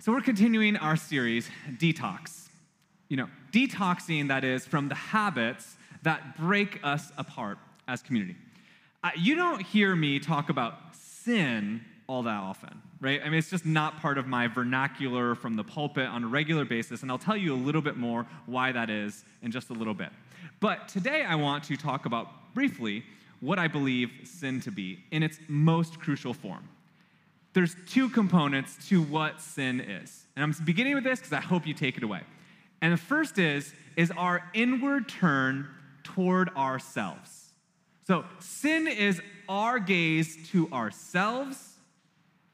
So, we're continuing our series, Detox. You know, detoxing, that is, from the habits that break us apart as community. Uh, you don't hear me talk about sin all that often, right? I mean, it's just not part of my vernacular from the pulpit on a regular basis, and I'll tell you a little bit more why that is in just a little bit. But today I want to talk about briefly what I believe sin to be in its most crucial form. There's two components to what sin is. And I'm beginning with this because I hope you take it away. And the first is is our inward turn toward ourselves. So sin is our gaze to ourselves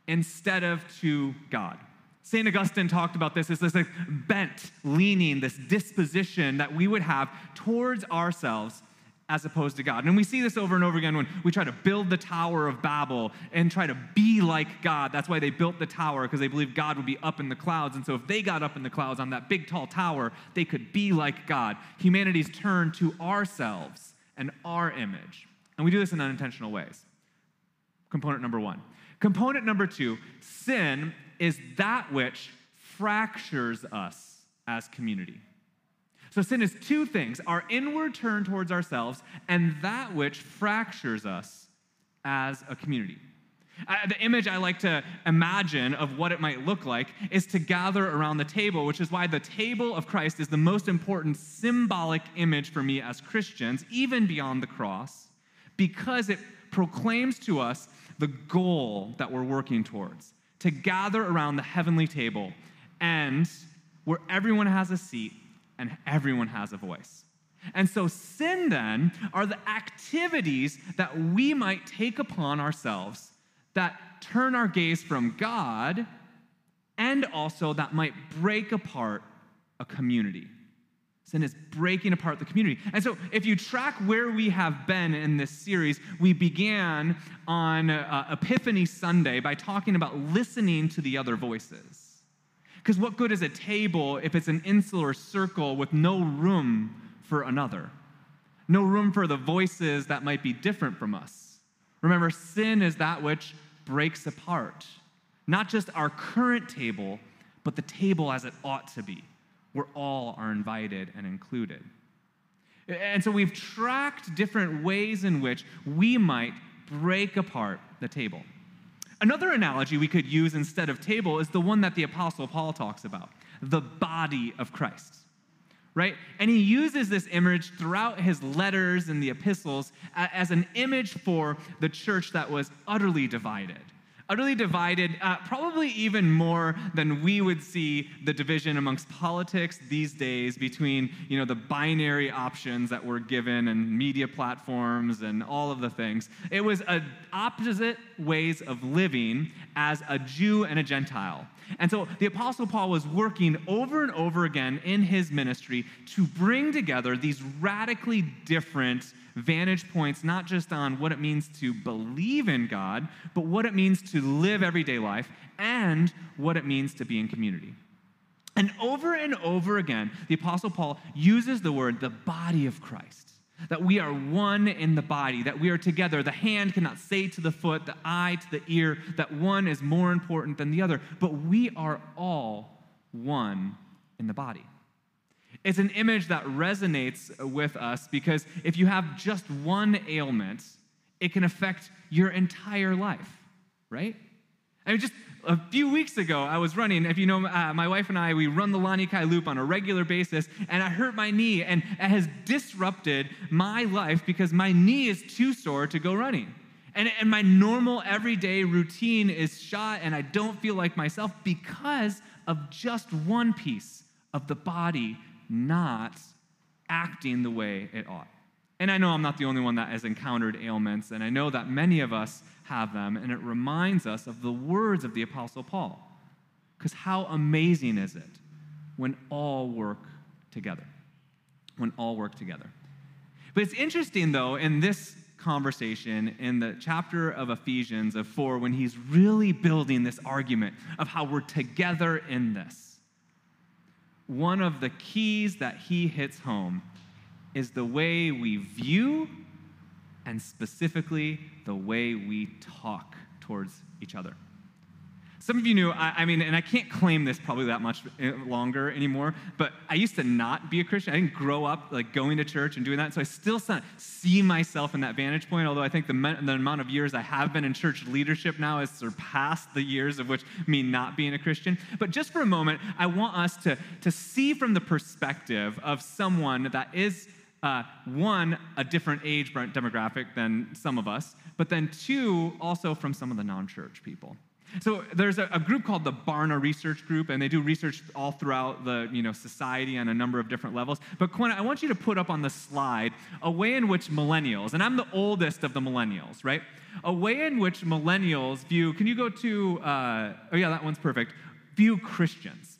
instead of to God. St. Augustine talked about this as this like bent, leaning, this disposition that we would have towards ourselves as opposed to God. And we see this over and over again when we try to build the Tower of Babel and try to be like God. That's why they built the tower, because they believed God would be up in the clouds. And so if they got up in the clouds on that big, tall tower, they could be like God. Humanity's turned to ourselves and our image. And we do this in unintentional ways. Component number one. Component number two sin is that which fractures us as community. So sin is two things our inward turn towards ourselves and that which fractures us as a community. Uh, the image I like to imagine of what it might look like is to gather around the table, which is why the table of Christ is the most important symbolic image for me as Christians, even beyond the cross, because it proclaims to us the goal that we're working towards to gather around the heavenly table and where everyone has a seat and everyone has a voice. And so, sin then are the activities that we might take upon ourselves that turn our gaze from God and also that might break apart a community. Sin is breaking apart the community. And so, if you track where we have been in this series, we began on uh, Epiphany Sunday by talking about listening to the other voices. Because what good is a table if it's an insular circle with no room for another? No room for the voices that might be different from us. Remember, sin is that which breaks apart not just our current table, but the table as it ought to be, where all are invited and included. And so we've tracked different ways in which we might break apart the table. Another analogy we could use instead of table is the one that the Apostle Paul talks about the body of Christ. Right? And he uses this image throughout his letters and the epistles as an image for the church that was utterly divided utterly divided, uh, probably even more than we would see the division amongst politics these days between you know the binary options that were given and media platforms and all of the things. It was a opposite ways of living as a Jew and a Gentile. And so the Apostle Paul was working over and over again in his ministry to bring together these radically different vantage points, not just on what it means to believe in God, but what it means to live everyday life and what it means to be in community. And over and over again, the Apostle Paul uses the word the body of Christ. That we are one in the body, that we are together. The hand cannot say to the foot, the eye to the ear, that one is more important than the other, but we are all one in the body. It's an image that resonates with us because if you have just one ailment, it can affect your entire life, right? I mean, just a few weeks ago, I was running. If you know, uh, my wife and I, we run the Lanikai Loop on a regular basis, and I hurt my knee, and it has disrupted my life because my knee is too sore to go running. And, and my normal everyday routine is shot, and I don't feel like myself because of just one piece of the body not acting the way it ought. And I know I'm not the only one that has encountered ailments, and I know that many of us have them, and it reminds us of the words of the Apostle Paul. Because how amazing is it when all work together? When all work together. But it's interesting, though, in this conversation in the chapter of Ephesians of 4, when he's really building this argument of how we're together in this one of the keys that he hits home is the way we view and specifically the way we talk towards each other. Some of you knew, I, I, mean, and I can't claim this probably that much eh, longer anymore, but I used to not be a Christian. I didn't grow up like going to church and doing that. So I still see myself in that vantage point, although I think the, the amount of years I have been in church leadership now has surpassed the years of which me not being a Christian. But just for a moment, I want us to, to see from the perspective of someone that is uh, one, a different age demographic than some of us, but then two, also from some of the non church people. So there's a, a, group called the Barna Research Group, and they do research all throughout the you know, society on a number of different levels. But Quinn, I want you to put up on the slide a way in which millennials, and I'm the oldest of the millennials, right? A way in which millennials view, can you go to, uh, oh yeah, that one's perfect, view Christians.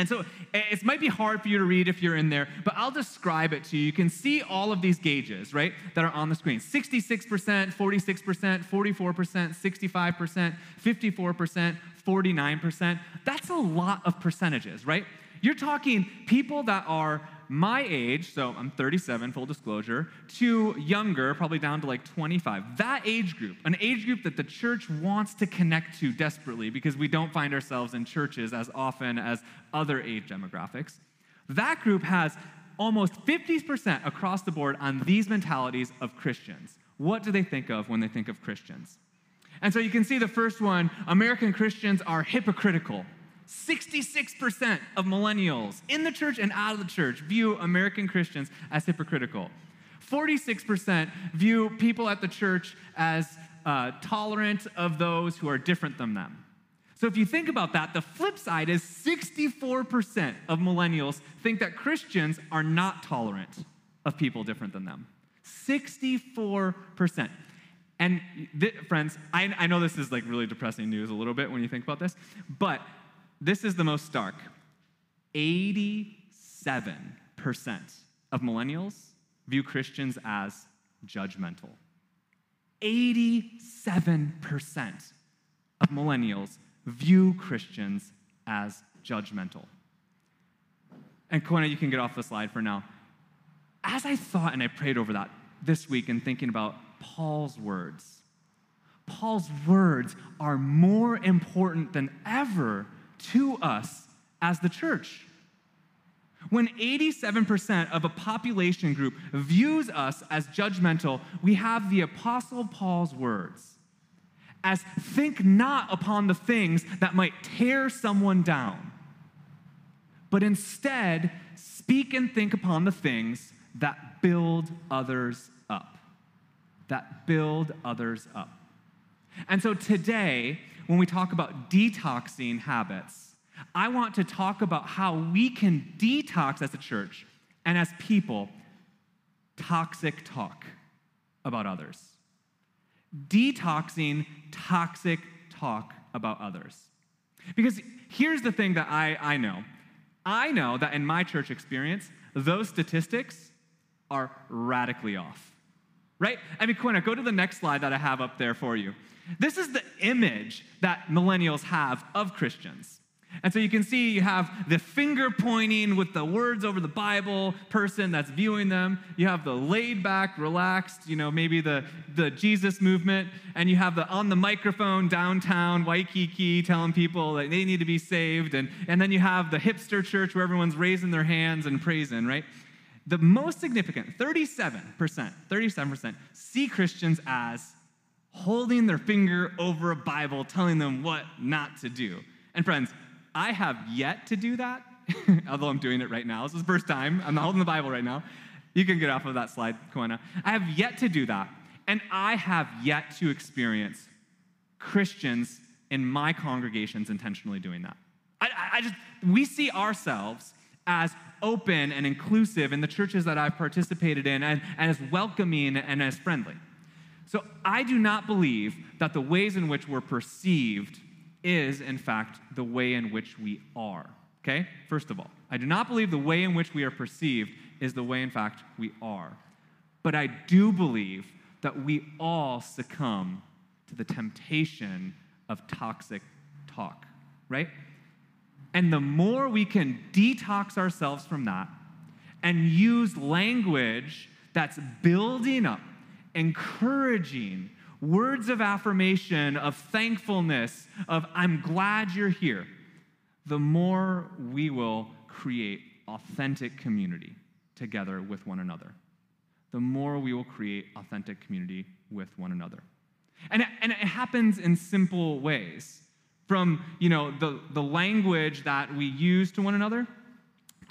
And so it might be hard for you to read if you're in there, but I'll describe it to you. You can see all of these gauges, right, that are on the screen 66%, 46%, 44%, 65%, 54%, 49%. That's a lot of percentages, right? You're talking people that are my age, so I'm 37, full disclosure, to younger, probably down to like 25. That age group, an age group that the church wants to connect to desperately because we don't find ourselves in churches as often as other age demographics. That group has almost 50% across the board on these mentalities of Christians. What do they think of when they think of Christians? And so you can see the first one American Christians are hypocritical. 66% of millennials in the church and out of the church view American Christians as hypocritical. 46% view people at the church as uh, tolerant of those who are different than them. So if you think about that, the flip side is 64% of millennials think that Christians are not tolerant of people different than them. 64%. And th- friends, I, I know this is like really depressing news a little bit when you think about this, but this is the most stark 87% of millennials view Christians as judgmental. 87% of millennials view Christians as judgmental. And Kona, you can get off the slide for now. As I thought and I prayed over that this week and thinking about Paul's words, Paul's words are more important than ever to us as the church. When 87% of a population group views us as judgmental, we have the Apostle Paul's words as think not upon the things that might tear someone down, but instead speak and think upon the things that build others up. That build others up. And so today, when we talk about detoxing habits, I want to talk about how we can detox as a church and as people toxic talk about others. Detoxing toxic talk about others. Because here's the thing that I, I know I know that in my church experience, those statistics are radically off. Right? I mean, Quinn, go to the next slide that I have up there for you. This is the image that millennials have of Christians. And so you can see you have the finger pointing with the words over the Bible person that's viewing them. You have the laid back, relaxed, you know, maybe the, the Jesus movement. And you have the on the microphone downtown Waikiki telling people that they need to be saved. And, and then you have the hipster church where everyone's raising their hands and praising, right? The most significant, 37%, 37% see Christians as holding their finger over a Bible, telling them what not to do. And friends, I have yet to do that, although I'm doing it right now. This is the first time. I'm not holding the Bible right now. You can get off of that slide, Koena. I have yet to do that. And I have yet to experience Christians in my congregations intentionally doing that. I, I just, we see ourselves as open and inclusive in the churches that I've participated in and, and as welcoming and as friendly. So I do not believe that the ways in which we're perceived is, in fact, the way in which we are. Okay? First of all, I do not believe the way in which we are perceived is the way, in fact, we are. But I do believe that we all succumb to the temptation of toxic talk, right? And the more we can detox ourselves from that and use language that's building up encouraging, words of affirmation, of thankfulness, of I'm glad you're here, the more we will create authentic community together with one another. The more we will create authentic community with one another. And it, and it happens in simple ways. From you know, the, the language that we use to one another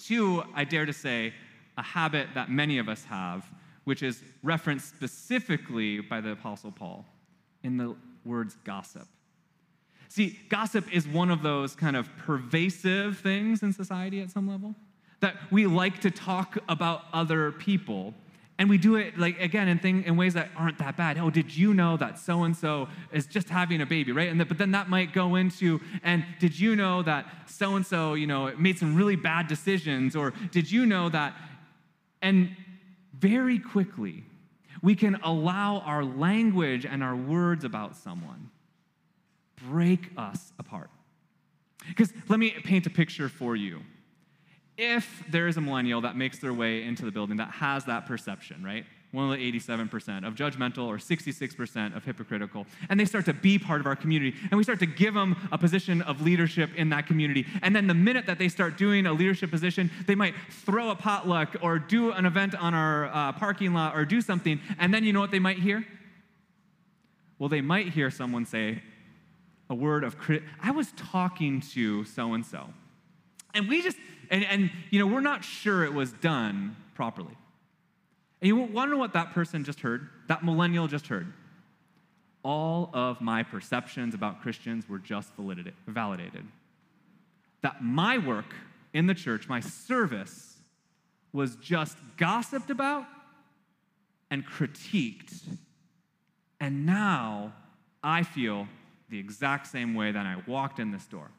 to, I dare to say, a habit that many of us have, which is referenced specifically by the Apostle Paul in the words gossip. See, gossip is one of those kind of pervasive things in society at some level that we like to talk about other people and we do it like again in thing in ways that aren't that bad. Oh did you know that so and so is just having a baby right? And the, but then that might go into and did you know that so and so you know made some really bad decisions? Or did you know that and very quickly we can allow our language and our words about someone break us apart. Because let me paint a picture for you if there is a millennial that makes their way into the building that has that perception, right? One of the 87% of judgmental or 66% of hypocritical, and they start to be part of our community, and we start to give them a position of leadership in that community. And then the minute that they start doing a leadership position, they might throw a potluck or do an event on our uh, parking lot or do something, and then you know what they might hear? Well, they might hear someone say a word of crit. I was talking to so and so, and we just and, and you know, we're not sure it was done properly. And you wonder what that person just heard? That millennial just heard? All of my perceptions about Christians were just validated. That my work in the church, my service, was just gossiped about and critiqued. And now I feel the exact same way that I walked in this door.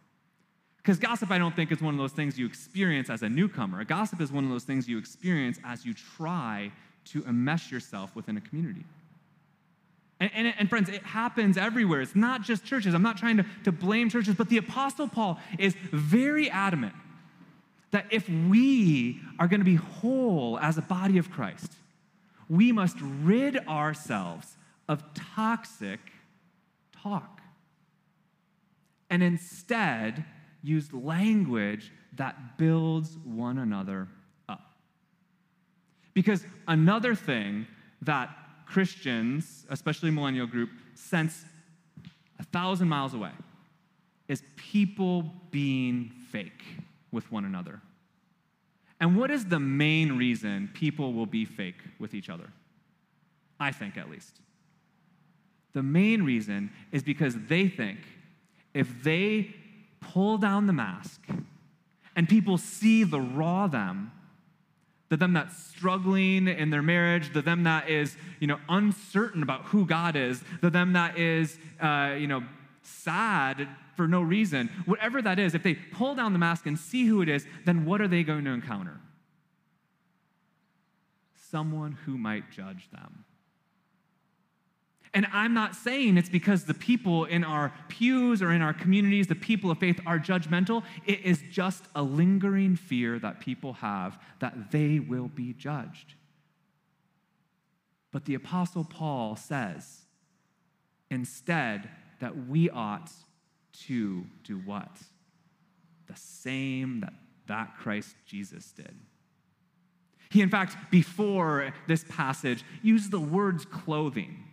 Because gossip, I don't think, is one of those things you experience as a newcomer. Gossip is one of those things you experience as you try to enmesh yourself within a community. And, and, and, friends, it happens everywhere. It's not just churches. I'm not trying to, to blame churches, but the Apostle Paul is very adamant that if we are going to be whole as a body of Christ, we must rid ourselves of toxic talk. And instead, used language that builds one another up. Because another thing that Christians, especially millennial group, sense a thousand miles away is people being fake with one another. And what is the main reason people will be fake with each other? I think, at least. The main reason is because they think if they pull down the mask and people see the raw them, the them that's struggling in their marriage, the them that is, you know, uncertain about who God is, the them that is, uh, you know, sad for no reason, whatever that is, if they pull down the mask and see who it is, then what are they going to encounter? Someone who might judge them. And I'm not saying it's because the people in our pews or in our communities, the people of faith, are judgmental. It is just a lingering fear that people have that they will be judged. But the Apostle Paul says instead that we ought to do what? The same that that Christ Jesus did. He, in fact, before this passage, used the words clothing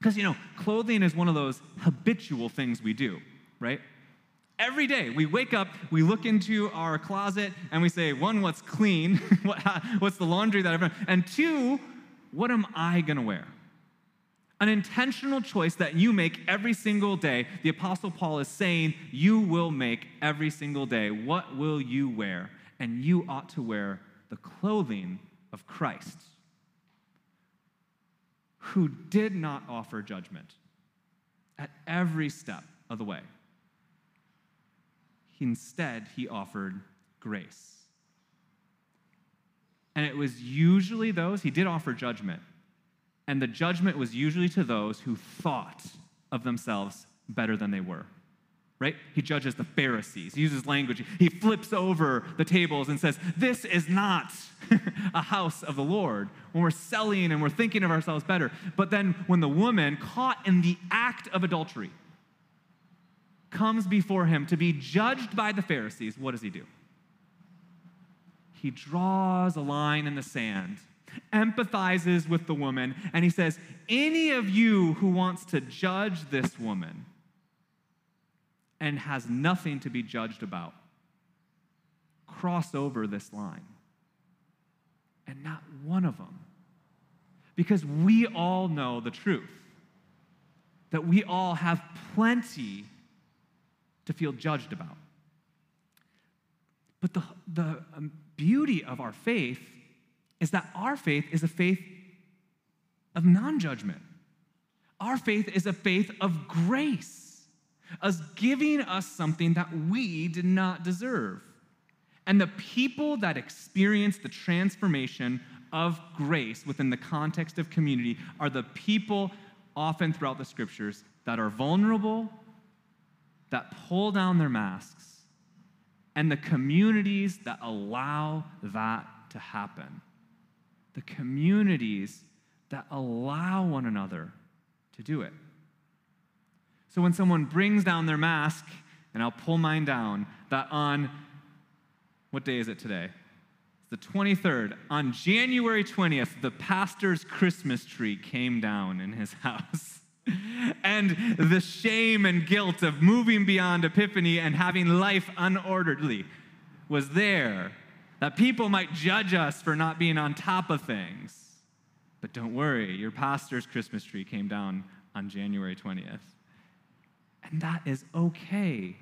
because, you know, clothing is one of those habitual things we do, right? Every day we wake up, we look into our closet, and we say, one, what's clean? what's the laundry that I've done? And two, what am I going to wear? An intentional choice that you make every single day. The Apostle Paul is saying you will make every single day. What will you wear? And you ought to wear the clothing of Christ who did not offer judgment at every step of the way. Instead, he offered grace. And it was usually those, he did offer judgment, and the judgment was usually to those who thought of themselves better than they were. Right? He judges the Pharisees. He uses language. He flips over the tables and says, This is not a house of the Lord. When we're selling and we're thinking of ourselves better. But then when the woman caught in the act of adultery comes before him to be judged by the Pharisees, what does he do? He draws a line in the sand empathizes with the woman, and he says, Any of you who wants to judge this woman and has nothing to be judged about, cross over this line. And not one of them. Because we all know the truth that we all have plenty to feel judged about. But the, the um, beauty of our faith is that our faith is a faith of non judgment. Our faith is a faith of grace, us giving us something that we did not deserve. And the people that experience the transformation of grace within the context of community are the people often throughout the scriptures that are vulnerable, that pull down their masks, and the communities that allow that to happen the communities that allow one another to do it. So when someone brings down their mask, and I'll pull mine down, that on, what day is it today? It's the 23rd. On January 20th, the pastor's Christmas tree came down in his house. and the shame and guilt of moving beyond Epiphany and having life unorderly was there that people might judge us for not being on top of things. But don't worry, your pastor's Christmas tree came down on January 20th. And that is okay.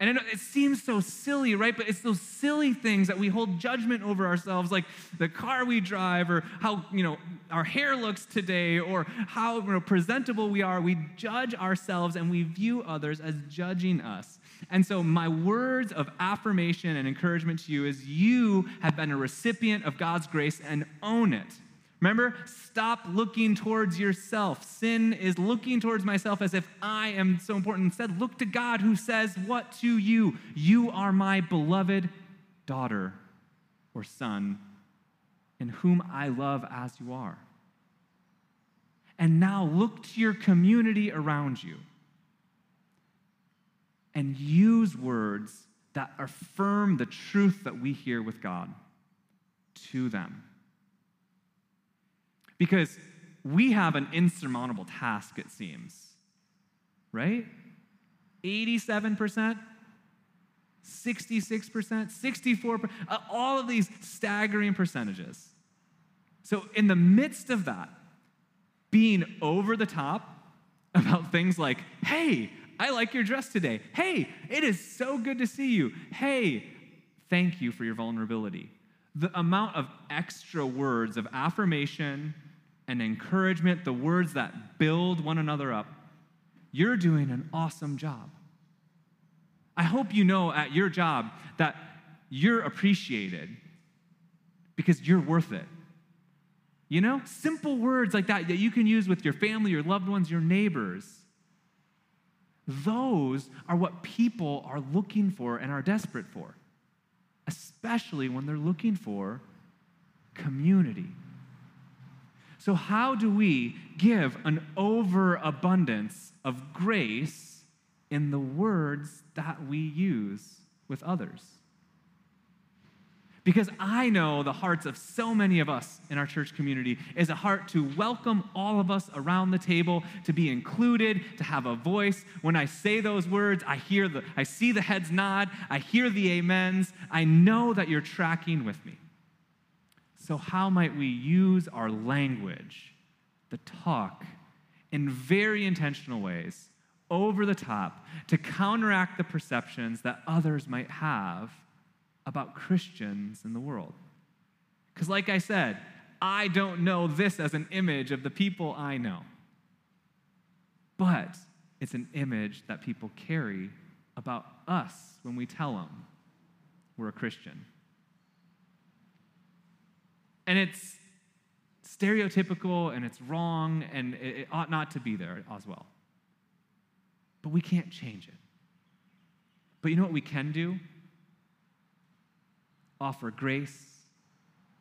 And it, seems so silly, right? But it's those silly things that we hold judgment over ourselves, like the car we drive, or how you know our hair looks today, or how you know, presentable we are. We judge ourselves and we view others as judging us. And so, my words of affirmation and encouragement to you is you have been a recipient of God's grace and own it. Remember, stop looking towards yourself. Sin is looking towards myself as if I am so important. Instead, look to God who says, What to you? You are my beloved daughter or son, in whom I love as you are. And now look to your community around you and use words that affirm the truth that we hear with God to them. Because we have an insurmountable task, it seems, right? 87%, 66%, 64%, uh, all of these staggering percentages. So, in the midst of that, being over the top about things like, hey, I like your dress today. Hey, it is so good to see you. Hey, thank you for your vulnerability. The amount of extra words of affirmation and encouragement, the words that build one another up, you're doing an awesome job. I hope you know at your job that you're appreciated because you're worth it. You know, simple words like that that you can use with your family, your loved ones, your neighbors. Those are what people are looking for and are desperate for, especially when they're looking for community. So, how do we give an overabundance of grace in the words that we use with others? Because I know the hearts of so many of us in our church community is a heart to welcome all of us around the table, to be included, to have a voice. When I say those words, I hear the I see the heads nod, I hear the amens. I know that you're tracking with me. So how might we use our language, the talk, in very intentional ways, over the top, to counteract the perceptions that others might have about Christians in the world. Because, like I said, I don't know this as an image of the people I know, but it's an image that people carry about us when we tell them we're a Christian. And it's stereotypical and it's wrong and it, ought not to be there as well. But we can't change it. But you know what we can do? Offer grace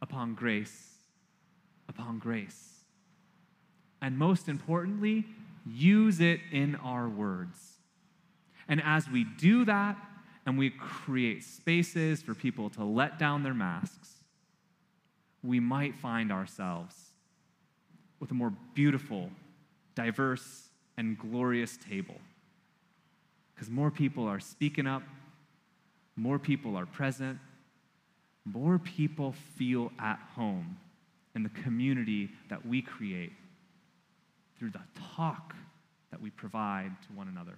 upon grace upon grace. And most importantly, use it in our words. And as we do that, and we create spaces for people to let down their masks, we might find ourselves with a more beautiful, diverse, and glorious table. Because more people are speaking up, more people are present, more people feel at home in the community that we create through the talk that we provide to one another.